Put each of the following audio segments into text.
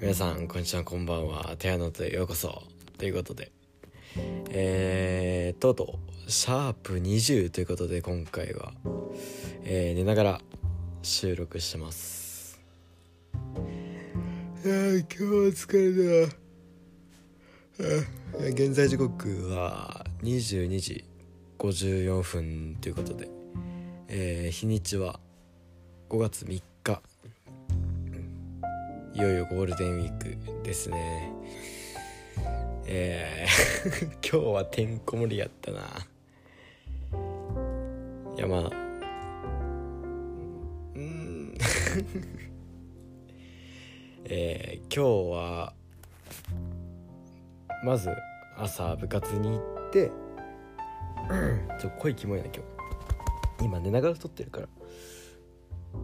皆さんこんにちはこんばんは。テアノとへようこそ。ということで。えー、とうとうシャープ20ということで今回は、えー寝ながら収録してます。いや今日は疲れた現在時刻は22時54分ということで、えー日にちは5月3日。いよいよゴールデンウィークですね。えー 今日はてんこ盛りやったな。いやまあうん。えー今日はまず朝部活に行ってちょ声キモいな今日。今寝ながら撮ってるから。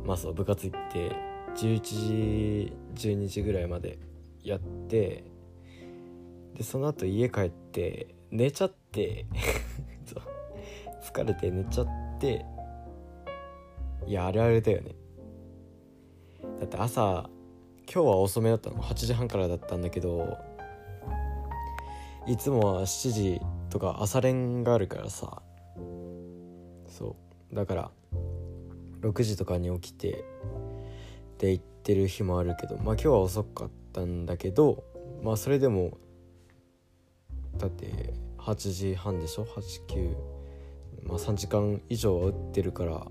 まあそう部活行って11時12時ぐらいまでやってでその後家帰って寝ちゃって 疲れて寝ちゃっていやあれあれだよね。だって朝今日は遅めだったの。8時半からだったんだけどいつもは7時とか朝練があるからさ。そう。だから6時とかに起きてって行ってる日もあるけどまあ今日は遅かったんだけどまあそれでもだって8時半でしょ？89まあ3時間以上は打ってるから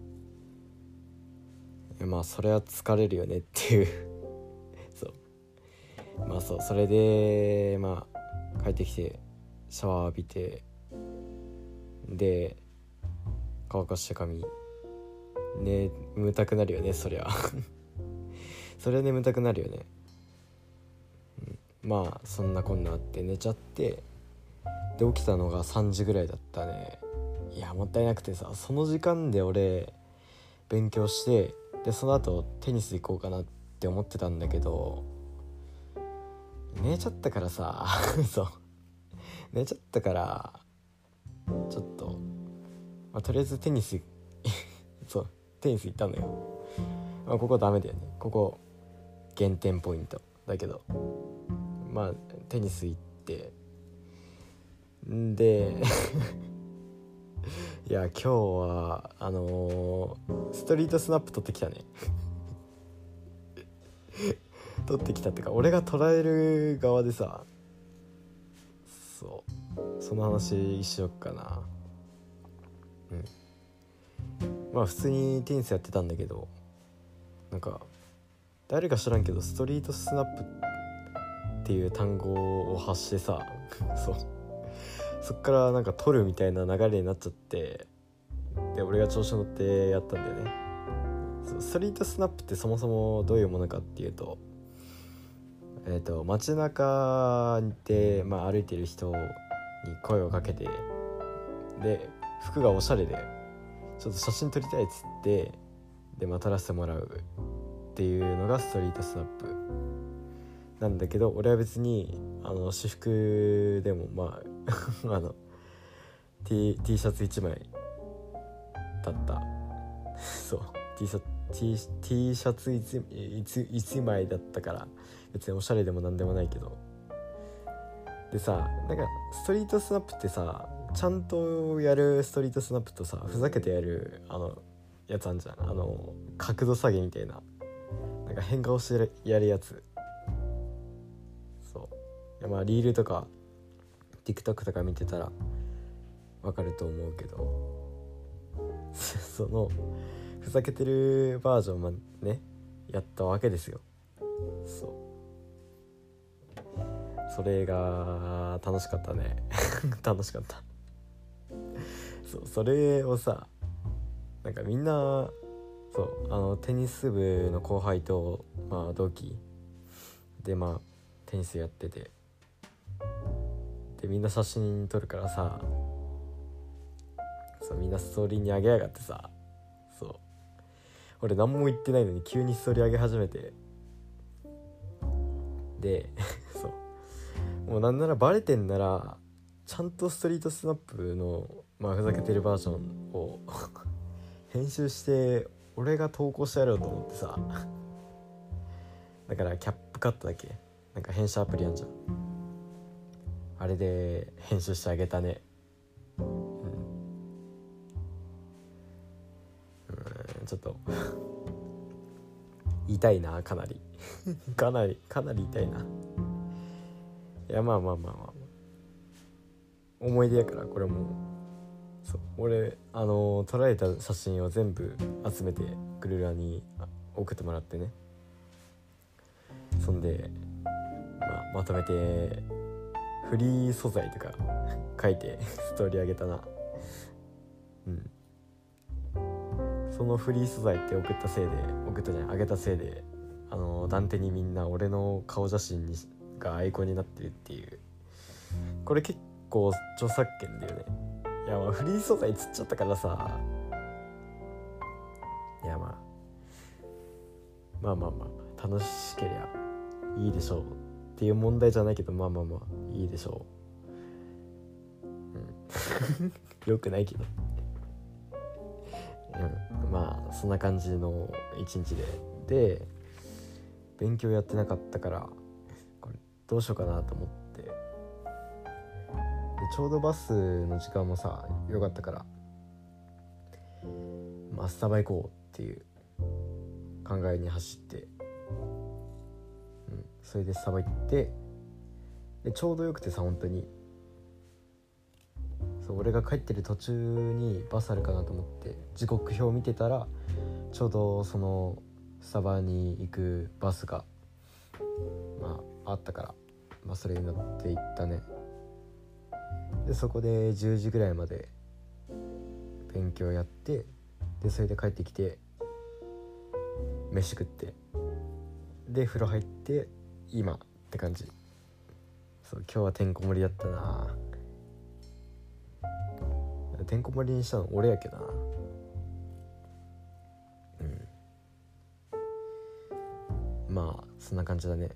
まあそれは疲れるよねっていう。そう。まあそう。それでまあ帰ってきてシャワー浴びてで乾かして髪眠たくなるよねそりゃ。それは眠たくなるよね、うん、まあそんなこんなあって寝ちゃってで起きたのが3時ぐらいだったね。いやもったいなくてさその時間で俺勉強してでその後テニス行こうかなって思ってたんだけど寝ちゃったからさ そう。寝ちゃったからちょっと、まあ、とりあえずテニス そう。テニス行ったのよ、まあ、ここダメだよね。ここ減点ポイント。だけどまあテニス行って。んで いや今日はあのーストリートスナップ撮ってきたね。撮ってきたってか俺が捉える側でさそう。その話しよっかな。うん。まあ普通にテニスやってたんだけどなんか誰か知らんけどストリートスナップっていう単語を発してさ そう。そっからなんか取るみたいな流れになっちゃってで俺が調子乗ってやったんだよね。そストリートスナップってそもそもどういうものかっていうとえっ、と街中で、まあ、歩いてる人に声をかけてで服がおしゃれでちょっと写真撮りたいっつってでまあ撮らせてもらうっていうのがストリートスナップなんだけど俺は別にあの私服でもまあ あの T, T シャツ1枚だった。そう。T シャ T, T シャツ 1, 1, 1枚だったから別におしゃれでもなんでもないけど。でさなんかストリートスナップってさちゃんとやるストリートスナップとさふざけてやるあのやつあんじゃん。あの角度下げみたいな。なんか変顔してやるやつ。そう。いやまあリールとか TikTok とか見てたらわかると思うけど。そのふざけてるバージョンまねやったわけですよ。そう。それが楽しかったね。楽しかったそうそれをさなんかみんなそうあのテニス部の後輩とまあ同期。でまあテニスやってて。でみんな写真撮るからさそうみんなストーリーに上げやがってさ。そう。俺何も言ってないのに急にストーリー上げ始めて。で そう。もうなんならバレてんならちゃんとストリートスナップの、まあ、ふざけてるバージョンを 編集して俺が投稿してやろうと思ってさ。だからキャップカットだけ。なんか編集アプリあんじゃん。あれで編集してあげたね。うん、うんちょっと 痛いなかなり。かなりかなり痛いな。いやまあまあまあまあ。思い出やからこれも。そう。俺あの撮られた写真を全部集めてグルラに送ってもらってね。そんで、まあ、まとめてフリー素材とか 書いてストーリーあげたな。うん。そのフリー素材って送ったせいで送ったじゃんあげたせいであのダンテにみんな俺の顔写真にがアイコンになってるっていう。これ結構著作権だよね。いやまあフリー素材つっちゃったからさ。いやまあ。まあまあまあ楽しけりゃいいでしょうっていう問題じゃないけどまあまあまあいいでしょう。うん。よくないけど。うん。まあそんな感じの一日で。で勉強やってなかったからこれどうしようかなと思ってちょうどバスの時間もさよかったからまあスタバ行こうっていう考えに走って、うん、それでスタバ行ってでちょうどよくてさ本当に。そう俺が帰ってる途中にバスあるかなと思って時刻表見てたらちょうどそのスタバに行くバスがまああったから、まあ、それに乗って行ったね。でそこで10時ぐらいまで勉強やってでそれで帰ってきて飯食ってで風呂入って今って感じ。そう今日はてんこ盛りだったな。てんこ盛りにしたの俺やけどな。うん。まあそんな感じだね。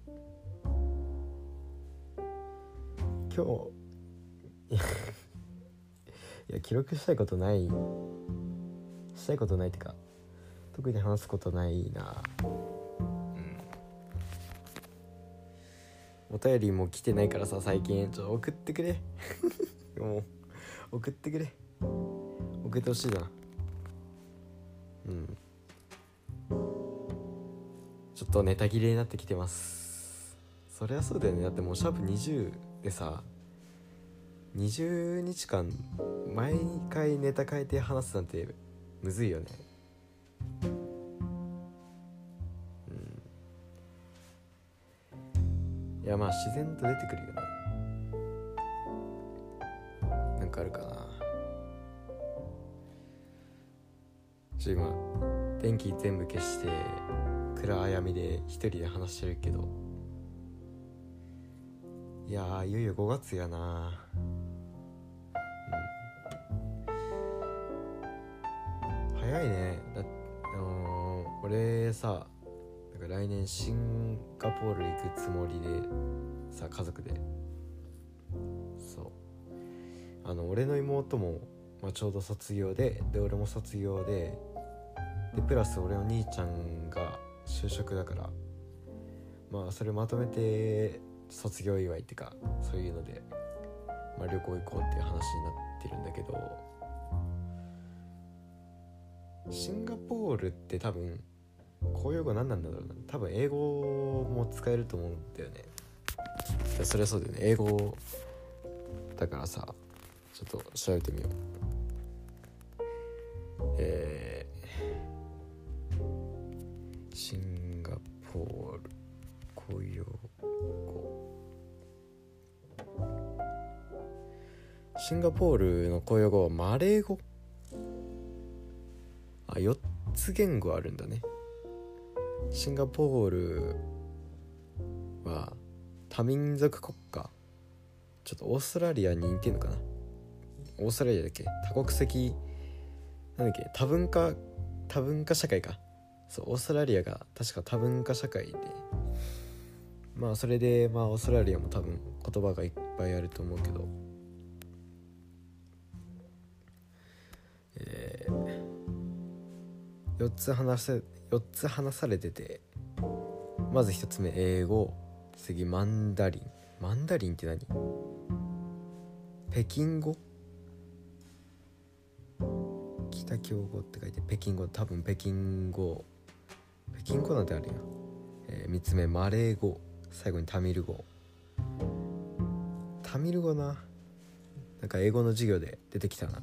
今日いや記録したいことない。したいことないってか特に話すことないな。うん。お便りも来てないからさ最近。ちょっと送ってくれ。もう送ってくれ。送ってほしいな。うん。ちょっとネタ切れになってきてます。そりゃそうだよね。だってもうシャープ20でさ20日間毎回ネタ変えて話すなんてむずいよね。うん。いやまあ自然と出てくるよね。なんかあるかな。ちょ今電気全部消して暗闇で一人で話してるけど。いやいよいよ5月やな。うん早いね。だあのー俺さなんか来年シンガポール行くつもりでさ家族で。そう。あの俺の妹も、まあ、ちょうど卒業でで俺も卒業ででプラス俺の兄ちゃんが就職だからまあそれまとめて卒業祝いっていうかそういうので、まあ、旅行行こうっていう話になってるんだけどシンガポールって多分公用語何なんだろうな。多分英語も使えると思うんだよね。そりゃそうだよね。英語だからさちょっと調べてみよう。えー、シンガポール公用語。シンガポールの公用語はマレー語？あ4つ言語あるんだね。シンガポールは多民族国家。ちょっとオーストラリアに似てんのかな？オーストラリアだっけ？多国籍。なんだっけ？多文化多文化社会か。そうオーストラリアが確か多文化社会で。まあそれでまあオーストラリアも多分言葉がいっぱいあると思うけど。4つ話せ4つ話されててまず1つ目英語。次マンダリン。マンダリンって何？北京語？北京語って書いて北京語。多分北京語。北京語なんてあるやん、えー、3つ目マレー語。最後にタミル語。タミル語な。なんか英語の授業で出てきたな。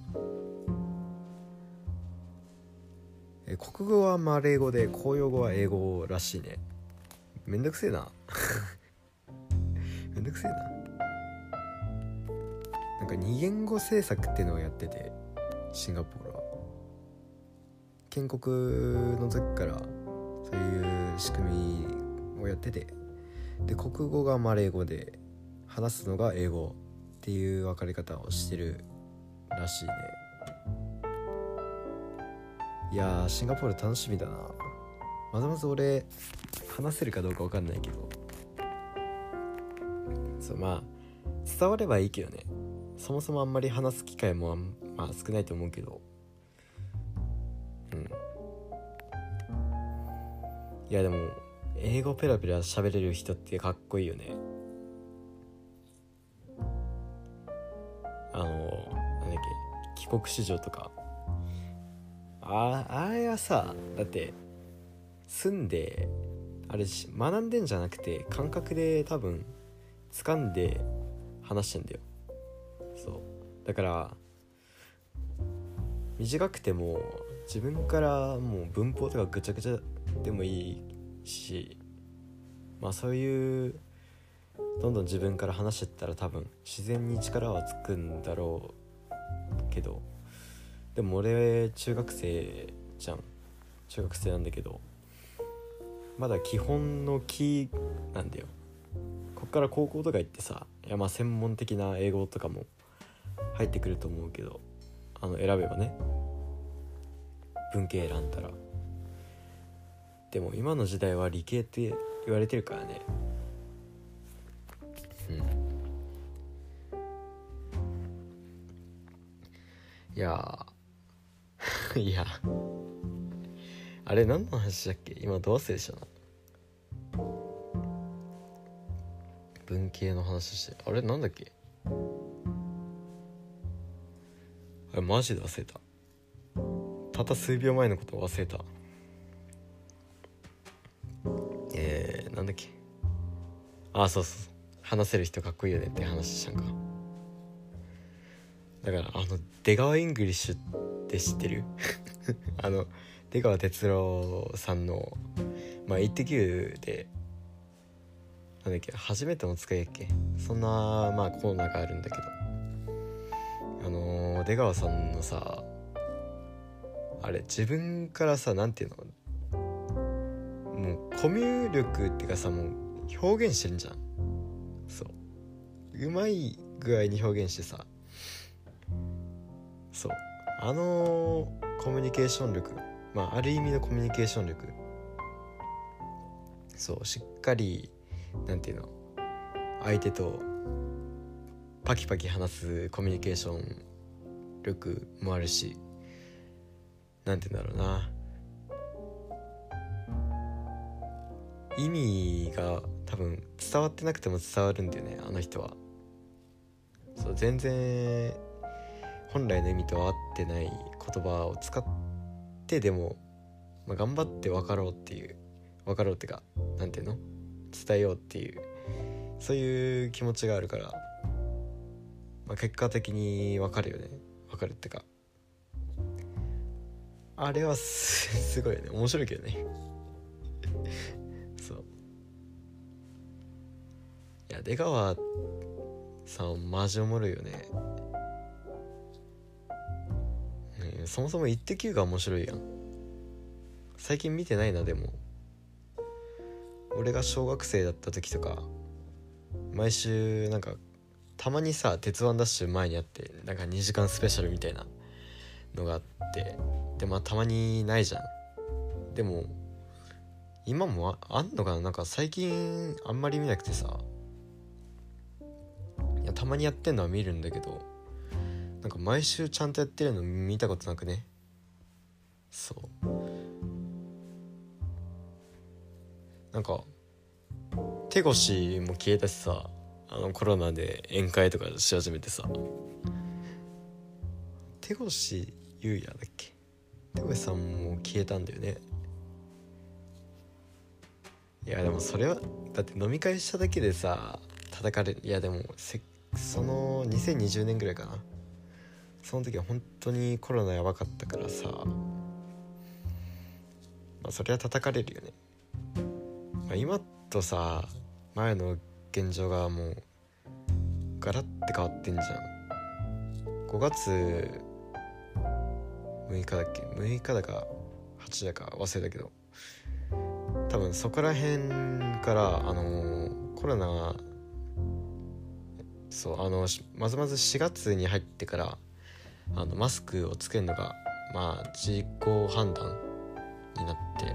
え国語はマレー語で公用語は英語らしいね。めんどくせえな。めんどくせえな。なんか二言語政策っていうのをやっててシンガポールは。建国の時からそういう仕組みをやってて。で国語がマレー語で話すのが英語っていう分かり方をしてるらしいね。いやシンガポール楽しみだな。まずまず俺話せるかどうか分かんないけど。そうまあ伝わればいいけどね。そもそもあんまり話す機会もまあ少ないと思うけど。うん。いやでも英語ペラペラ喋れる人ってかっこいいよね。あのなんだっけ帰国子女とか。ああれはさだって住んであれ学んでんじゃなくて感覚で多分掴んで話してんだよ。そう。だから短くても自分からもう文法とかぐちゃぐちゃでもいいしまあそういうどんどん自分から話してったら多分自然に力はつくんだろうけどでも俺中学生じゃん。中学生なんだけどまだ基本のキなんだよ。こっから高校とか行ってさいやまあ専門的な英語とかも入ってくると思うけどあの選べばね。文系選んだら。でも今の時代は理系って言われてるからね。うん。いや いや。あれ何の話だっけ？今どう忘れしたな。文系の話して。あれなんだっけ？あれマジで忘れた。たった数秒前のこと忘れた。えー、なんだっけ？あそうそう。話せる人かっこいいよねって話したんか。だからあの出川イングリッシュって知ってる？あの出川哲朗さんの「まあ、イッテ Q!」でなんだっけ初めてのお使いやっけ？そんなまあコーナーがあるんだけど。あの、出川さんのさあれ自分からさ何て言うの？もうコミュ力っていうかさもう表現してるんじゃん。そう。うまい具合に表現してさ。そう。あのコミュニケーション力まあある意味のコミュニケーション力。そうしっかりなんていうの相手とパキパキ話すコミュニケーション力もあるしなんて言うんだろうな。意味が多分伝わってなくても伝わるんだよねあの人は。そう全然本来の意味と合ってない言葉を使ってでも、まあ、頑張って分かろうっていう分かろうっていうか何ていうの？伝えようっていうそういう気持ちがあるから、まあ、結果的に分かるよね。分かるってか。あれはすごいよね。面白いけどね。そう。いや出川さんマジおもろいよね。そもそも「イッテ Q!」が面白いやん。最近見てないなでも。俺が小学生だった時とか毎週なんかたまにさ「鉄腕ダッシュ」前にあってなんか2時間スペシャルみたいなのがあってでまあたまにないじゃん。でも今もあんのかな？なんか最近あんまり見なくてさ。いやたまにやってんのは見るんだけどなんか毎週ちゃんとやってるの見たことなくね？そう。なんか手越も消えたしさあのコロナで宴会とかし始めてさ。手越優也だっけ？手越さんも消えたんだよね。いやでもそれはだって飲み会しただけでさ叩かれいやでもせその2020年ぐらいかな。その時は本当にコロナやばかったからさまあそれは叩かれるよね、まあ、今とさ前の現状がもうガラッて変わってんじゃん。5月6日だっけ？6日だか8だか忘れたけど。多分そこら辺からあのー、コロナそうあのまずまず4月に入ってからあのマスクをつけるのがまあ自己判断になって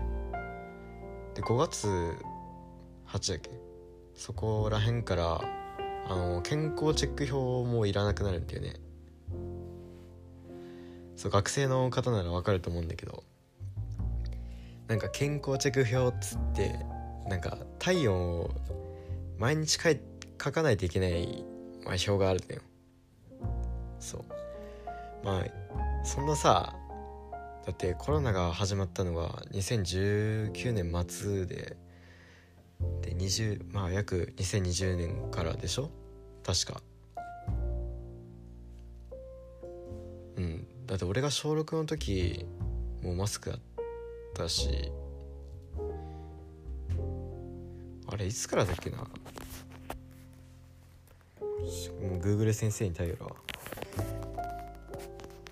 で5月8だっけ？そこら辺からあの健康チェック表もいらなくなるんだよね。そう学生の方ならわかると思うんだけど。なんか健康チェック表っつってなんか体温を毎日書かないといけない、まあ、表があるんだよ。そう。まあそんなさだってコロナが始まったのが2019年末でで20まあ約2020年からでしょ？確か。うん。だって俺が小6の時もうマスクだったし。あれいつからだっけな？もう Google 先生に頼るわ。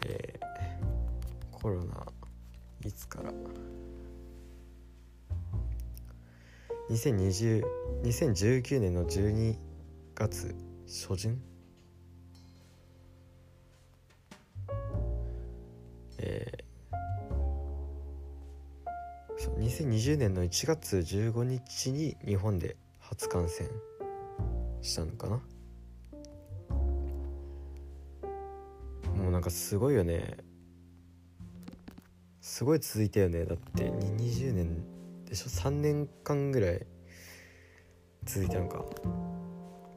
えー、コロナいつから？2020 2019年の12月初旬えー、そう2020年の1月15日に日本で初感染したのかな？かすごいよね。すごい続いたよね。だって20年でしょ？3年間ぐらい続いたのか。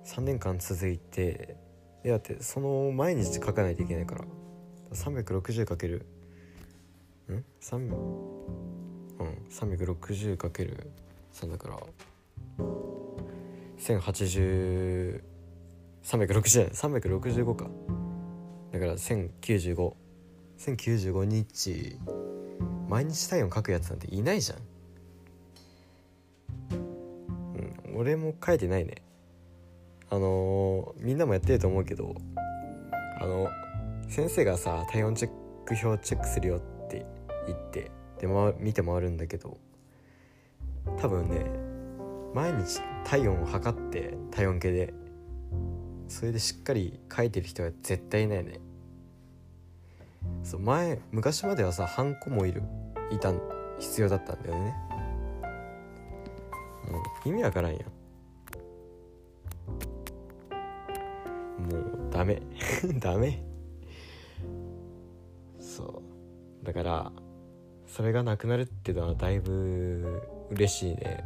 3年間続いてでだってその毎日書かないといけないから。360× ん3うん？360かける。3だから1080 360じゃない365か。だから1095 1095日毎日体温書くやつなんていないじゃん。うん俺も書いてないね。あのー、みんなもやってると思うけどあの先生がさ体温チェック表チェックするよって言ってで、ま、見て回るんだけど多分ね毎日体温を測って体温計でそれでしっかり書いてる人は絶対いないね。そう前昔まではさハンコもいる。いた必要だったんだよね。もう意味わからんやん。もうダメ。ダメ。そう。だからそれがなくなるっていうのはだいぶ嬉しいね。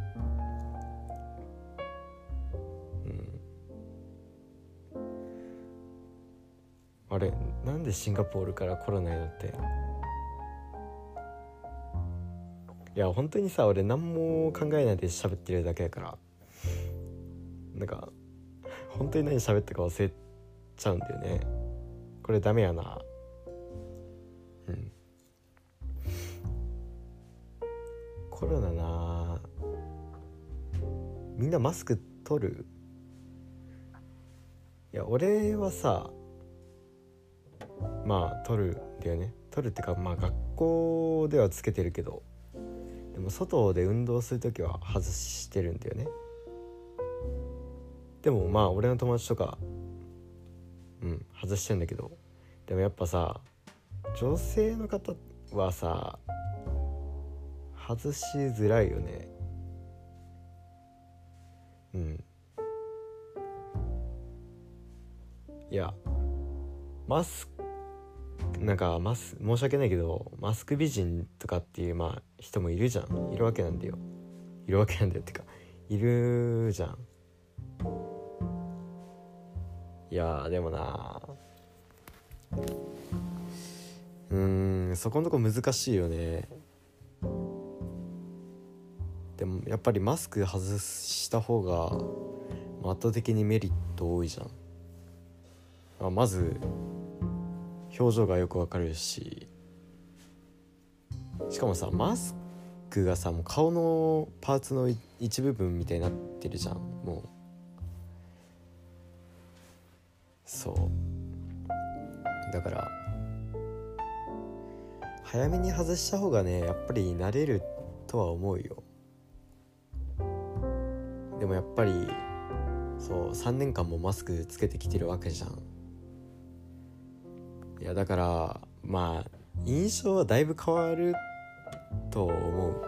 うん。あれなんでシンガポールからコロナになって？いや本当にさ俺何も考えないで喋ってるだけだから。なんか本当に何喋ったか忘れちゃうんだよね。これダメやな。うん。コロナな。みんなマスク取る？いや俺はさまあ取るんだよね。取るってかまあ学校ではつけてるけど。でも外で運動する時は外してるんだよね。でもまあ俺の友達とかうん外してんだけど。でもやっぱさ女性の方はさ外しづらいよね。うん。いやマスなんかマス申し訳ないけどマスク美人とかっていうまあ人もいるじゃん。いるわけなんだよ。いるわけなんだよってかいるじゃん。いやでもなうんそこのとこ難しいよね。でもやっぱりマスク外した方が圧倒的にメリット多いじゃん、まあ、まず表情がよくわかるししかもさマスクがさもう顔のパーツの一部分みたいになってるじゃんもう。そう。だから早めに外した方がねやっぱり慣れるとは思うよ。でもやっぱりそう3年間もマスクつけてきてるわけじゃん。いやだからまあ印象はだいぶ変わると思う。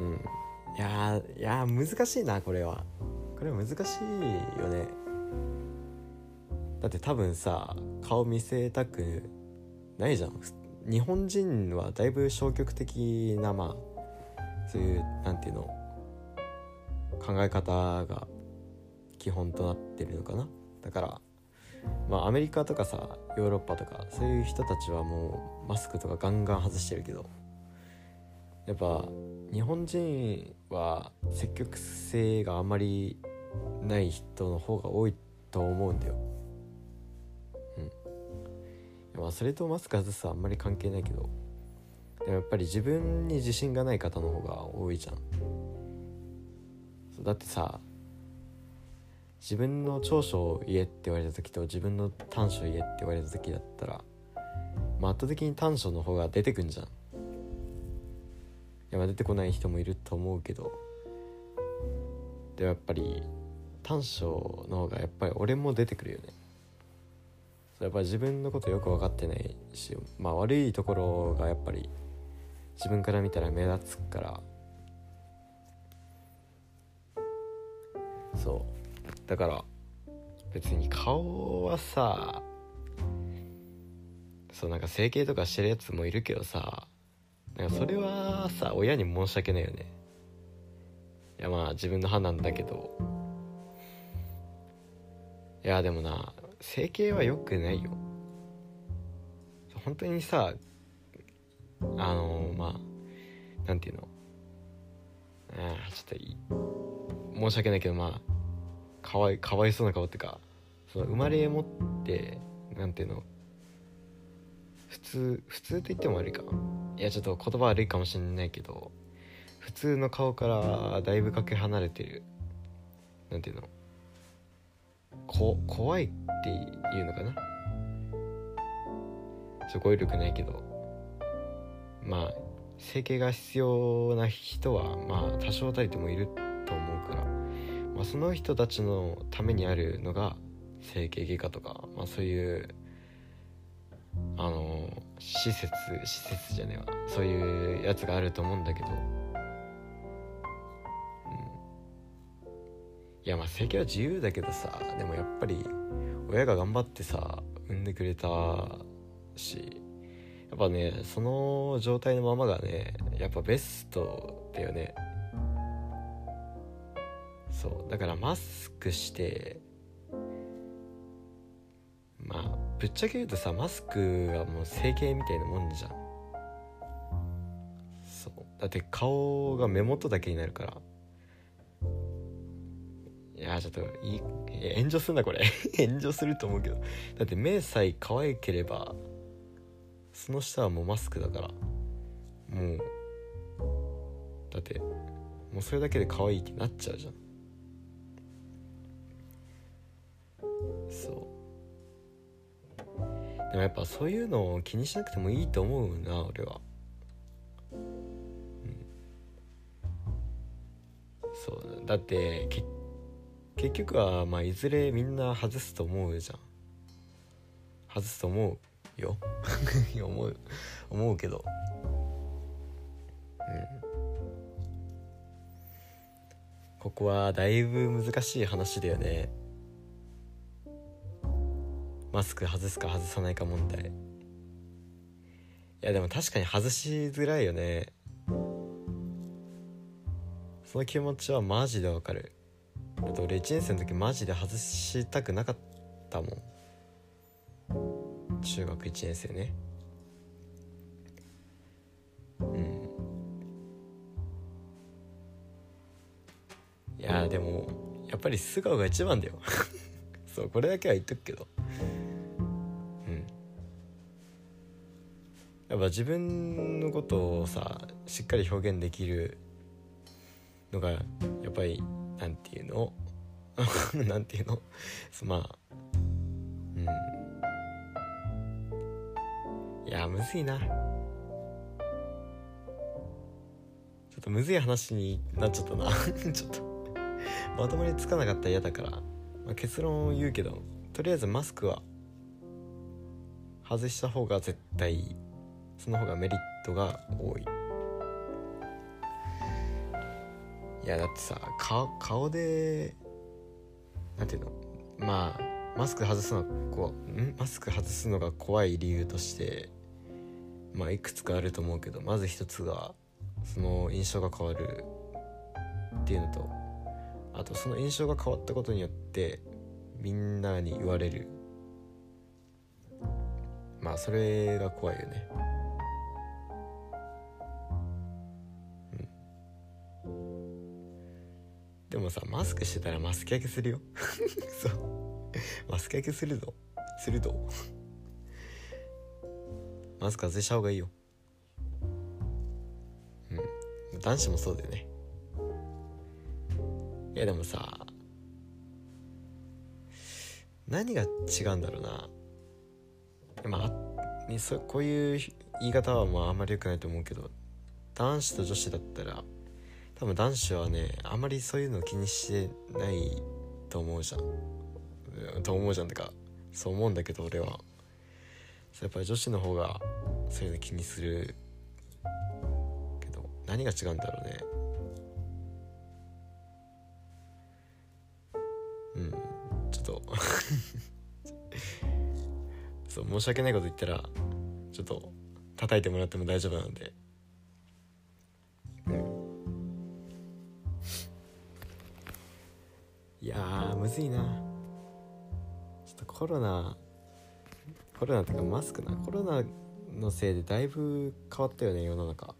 うん。いやいや難しいなこれは。これは難しいよね。だって多分さ顔見せたくないじゃん。日本人はだいぶ消極的なまあそういうなんていうの考え方が基本となってるのかな。だからまあアメリカとかさヨーロッパとかそういう人たちはもうマスクとかガンガン外してるけどやっぱ日本人は積極性があまりない人の方が多いと思うんだよ。うん。まあそれとマスク外すはあんまり関係ないけどでもやっぱり自分に自信がない方の方が多いじゃん。だってさ自分の長所を言えって言われた時と自分の短所を言えって言われた時だったら、まあ、圧倒的に短所の方が出てくんじゃん。いやまあ出てこない人もいると思うけど。でもやっぱり短所の方がやっぱり俺も出てくるよね。やっぱり自分のことよく分かってないしまあ悪いところがやっぱり自分から見たら目立つから。そう。だから別に顔はさそうなんか整形とかしてるやつもいるけどさなんかそれはさ親に申し訳ないよね。いやまあ自分の判断だけど。いやでもな整形は良くないよ。本当にさあのまあなんていうの？あちょっといい。申し訳ないけどまあかわいかわいそうな顔っていうかその生まれ持ってなんていうの普通普通って言っても悪いか。いやちょっと言葉悪いかもしれないけど普通の顔からだいぶかけ離れてるなんていうのこ怖いっていうのかな。ちょ語彙力ないけどまあ整形が必要な人はまあ多少たりともいると思うから、まあ、その人たちのためにあるのが整形外科とか、まあ、そういうあの施設施設じゃねえわ。そういうやつがあると思うんだけど、うん、いやまあ整形は自由だけどさでもやっぱり親が頑張ってさ産んでくれたしやっぱねその状態のままがねやっぱベストだよね。そうだからマスクしてまあぶっちゃけ言うとさマスクはもう整形みたいなもんじゃん。そう。だって顔が目元だけになるから。いやちょっといい炎上するなこれ。炎上すると思うけど。だって目さえ可愛ければその下はもうマスクだから。もうだってもうそれだけで可愛いってなっちゃうじゃん。そう。でもやっぱそういうのを気にしなくてもいいと思うな俺は。うん。そうだ。って結局はまあいずれみんな外すと思うじゃん。外すと思うよ。思う思うけど。うん。ここはだいぶ難しい話だよね。マスク外すか外さないか問題。いやでも確かに外しづらいよね。その気持ちはマジでわかる。だって俺1年生の時マジで外したくなかったもん。中学1年生ね。うん。いやでもやっぱり素顔が一番だよ。そうこれだけは言っとくけど。やっぱ自分のことをさしっかり表現できるのがやっぱりなんていうの？なんていうの？まあうん。いやむずいな。ちょっとむずい話になっちゃったな。ちょっと。まともにつかなかったら嫌だから、まあ、結論を言うけどとりあえずマスクは外した方が絶対いい。その方がメリットが多い。いやだってさ顔顔でなんていうの？まあマスク外すのこうん？マスク外すのが怖い理由としてまあいくつかあると思うけどまず一つがその印象が変わるっていうのとあとその印象が変わったことによってみんなに言われる。まあそれが怖いよね。もさマスクしてたらマスク焼けするよ。そう。マスク焼けするぞ。するぞ。マスク外した方がいいよ。うん。男子もそうだよね。いやでもさ何が違うんだろうな。まあそこういう言い方はまああんまり良くないと思うけど男子と女子だったら多分男子はねあんまりそういうの気にしてないと思うじゃん。と思うじゃんってかそう思うんだけど俺は。やっぱり女子の方がそういうの気にするけど何が違うんだろうね。うんちょっと。そう申し訳ないこと言ったらちょっと叩いてもらっても大丈夫なんで。いやーむずいな。ちょっとコロナコロナってかマスクな。コロナのせいでだいぶ変わったよね世の中。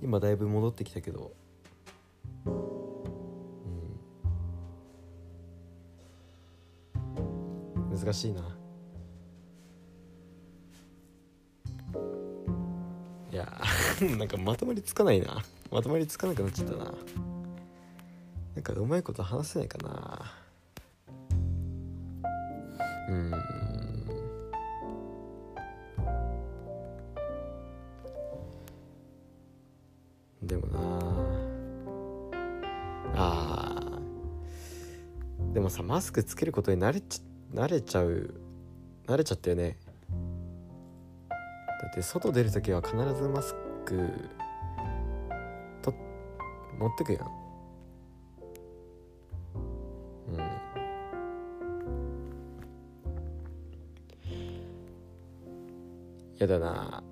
今だいぶ戻ってきたけど。うん。難しいな。いや なんかまとまりつかないな。まとまりつかなくなっちゃったな。かうまいこと話せないかな。うん。でもな。あでもさマスクつけることに慣れち慣れちゃう慣れちゃったよね。だって外出る時は必ずマスクと持ってくやん。やだな。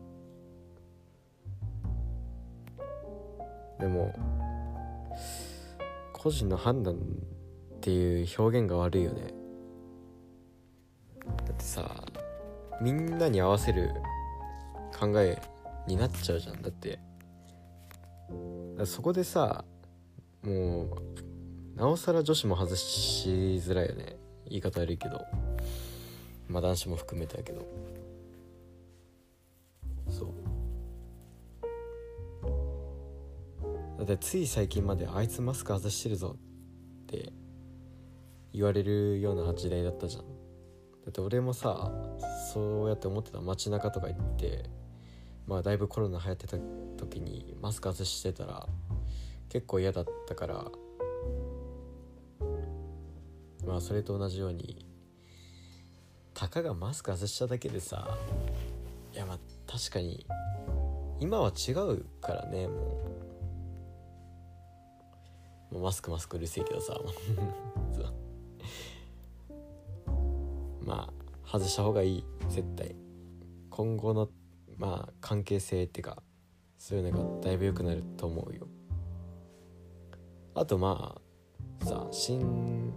でも個人の判断っていう表現が悪いよね。だってさみんなに合わせる考えになっちゃうじゃん。だってそこでさもうなおさら女子も外しづらいよね。言い方悪いけど。まあ男子も含めてやけど。ってつい最近まであいつマスク外してるぞって言われるような時代だったじゃん。だって俺もさそうやって思ってた。街中とか行ってまあだいぶコロナ流行ってた時にマスク外してたら結構嫌だったからまあそれと同じようにたかがマスク外しただけでさいやまあ確かに今は違うからねもう。もうマスクマスクうるせえけどさ。まあ外した方がいい絶対。今後のまあ関係性っていうかそういうのがだいぶ良くなると思うよ。あとまあさ新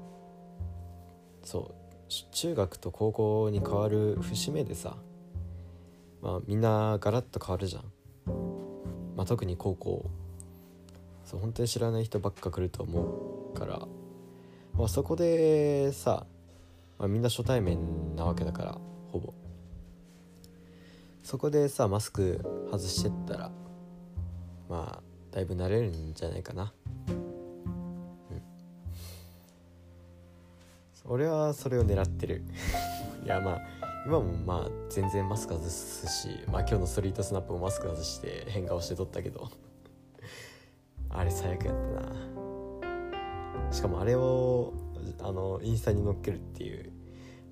そう中学と高校に変わる節目でさまあみんなガラッと変わるじゃん、まあ、特に高校。そう本当に知らない人ばっか来ると思うから、まあ、そこでさ、まあ、みんな初対面なわけだからほぼ。そこでさマスク外してったらまあだいぶ慣れるんじゃないかな。うん。俺はそれを狙ってる。いやまあ今もまあ全然マスク外すしまあ今日のストリートスナップもマスク外して変顔して撮ったけど。あれ最悪やったな。しかもあれをあのインスタに載っけるっていう、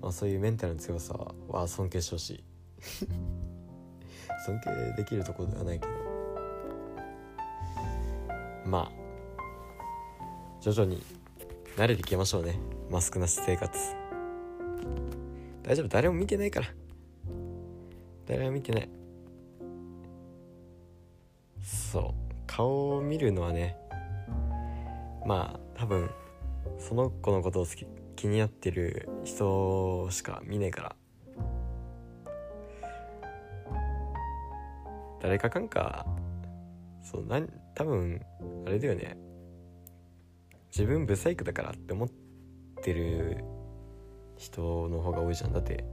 まあ、そういうメンタルの強さは尊敬してほしい。尊敬できるところではないけど。まあ徐々に慣れていきましょうね。マスクなし生活。大丈夫？誰も見てないから。誰も見てない。そう。顔を見るのはねまあ多分その子のことを好き気になってる人しか見ねえから。誰かかんかそうなん多分あれだよね。自分ブサイクだからって思ってる人の方が多いじゃん。だって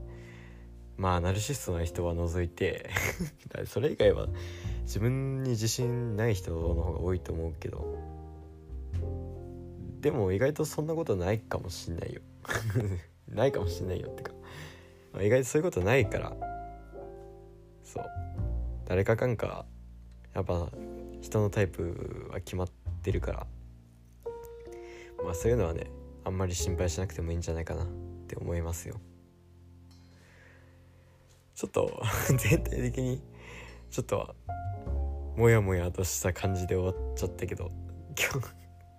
まあナルシストな人は除いて それ以外は自分に自信ない人の方が多いと思うけど。でも意外とそんなことないかもしんないよ。ないかもしんないよってか。意外とそういうことないから。そう。誰かかんかやっぱ人のタイプは決まってるから。まあそういうのはねあんまり心配しなくてもいいんじゃないかなって思いますよ。ちょっと 全体的にちょっとモヤモヤとした感じで終わっちゃったけど今日。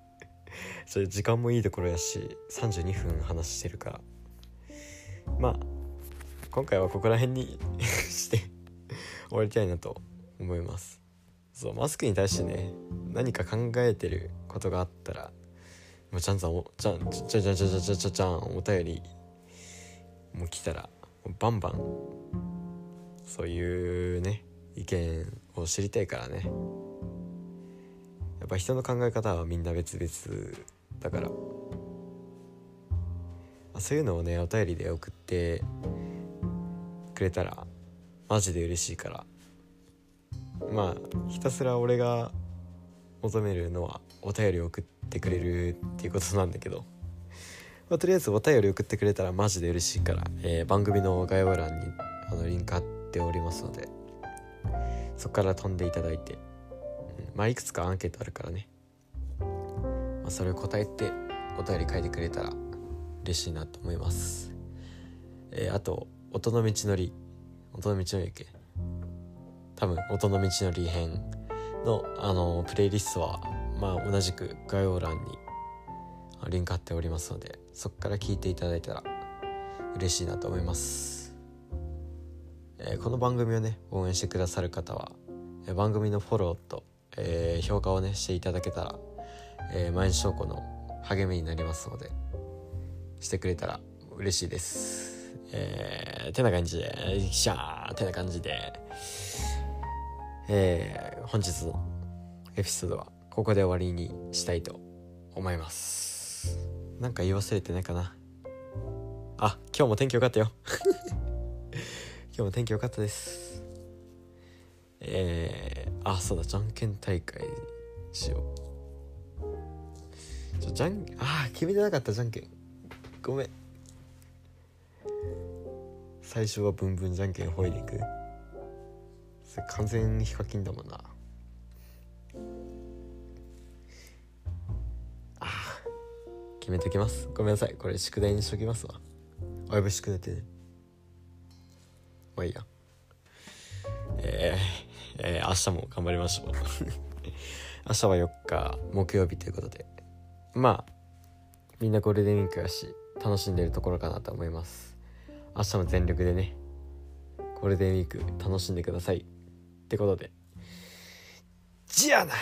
それ時間もいいところやし32分話してるから。まあ今回はここら辺に して終わりたいなと思います。そうマスクに対してね何か考えてることがあったらもうちゃんさんおちゃんちゃちゃちゃちゃちゃちゃちゃんお便りもう来たらバンバンそういうね意見を知りたいからね。やっぱ人の考え方はみんな別々だから。そういうのをねお便りで送ってくれたらマジで嬉しいから。まあひたすら俺が求めるのはお便り送ってくれるっていうことなんだけど、まあ、とりあえずお便り送ってくれたらマジで嬉しいから、えー、番組の概要欄にあのリンク貼っておりますので。そこから飛んでいただいて、うん、まあいくつかアンケートあるからね、まあ、それを答えてお便り書いてくれたら嬉しいなと思います、えー、あと音の道のり。音の道のりやっけ？多分音の道のり編のあのプレイリストはまあ同じく概要欄にリンク貼っておりますのでそこから聞いていただいたら嬉しいなと思います。え、この番組をね応援してくださる方は、番組のフォローと、え、評価をねしていただけたら、え毎日証拠の励みになりますのでしてくれたら嬉しいです。えー、てな感じでシャーてな感じでえー、本日のエピソードはここで終わりにしたいと思います。なんか言い忘れてないかな。あ今日も天気良かったよ。今日も天気良かったです。えー、あそうだじゃんけん大会しよう。ちょじゃんあ決めてなかったじゃんけん。ごめん。最初はブンブンじゃんけんほいでいく。完全ヒカキンだもんな。あ決めてきます。ごめんなさい。これ宿題にしときますわ。おやぶ宿題ってね。まあいいや。えー、えー、明日も頑張りましょう。明日は4日木曜日ということで。まあみんなゴールデンウィークやし楽しんでるところかなと思います。明日も全力でねゴールデンウィーク楽しんでください。ってことで。じゃあな！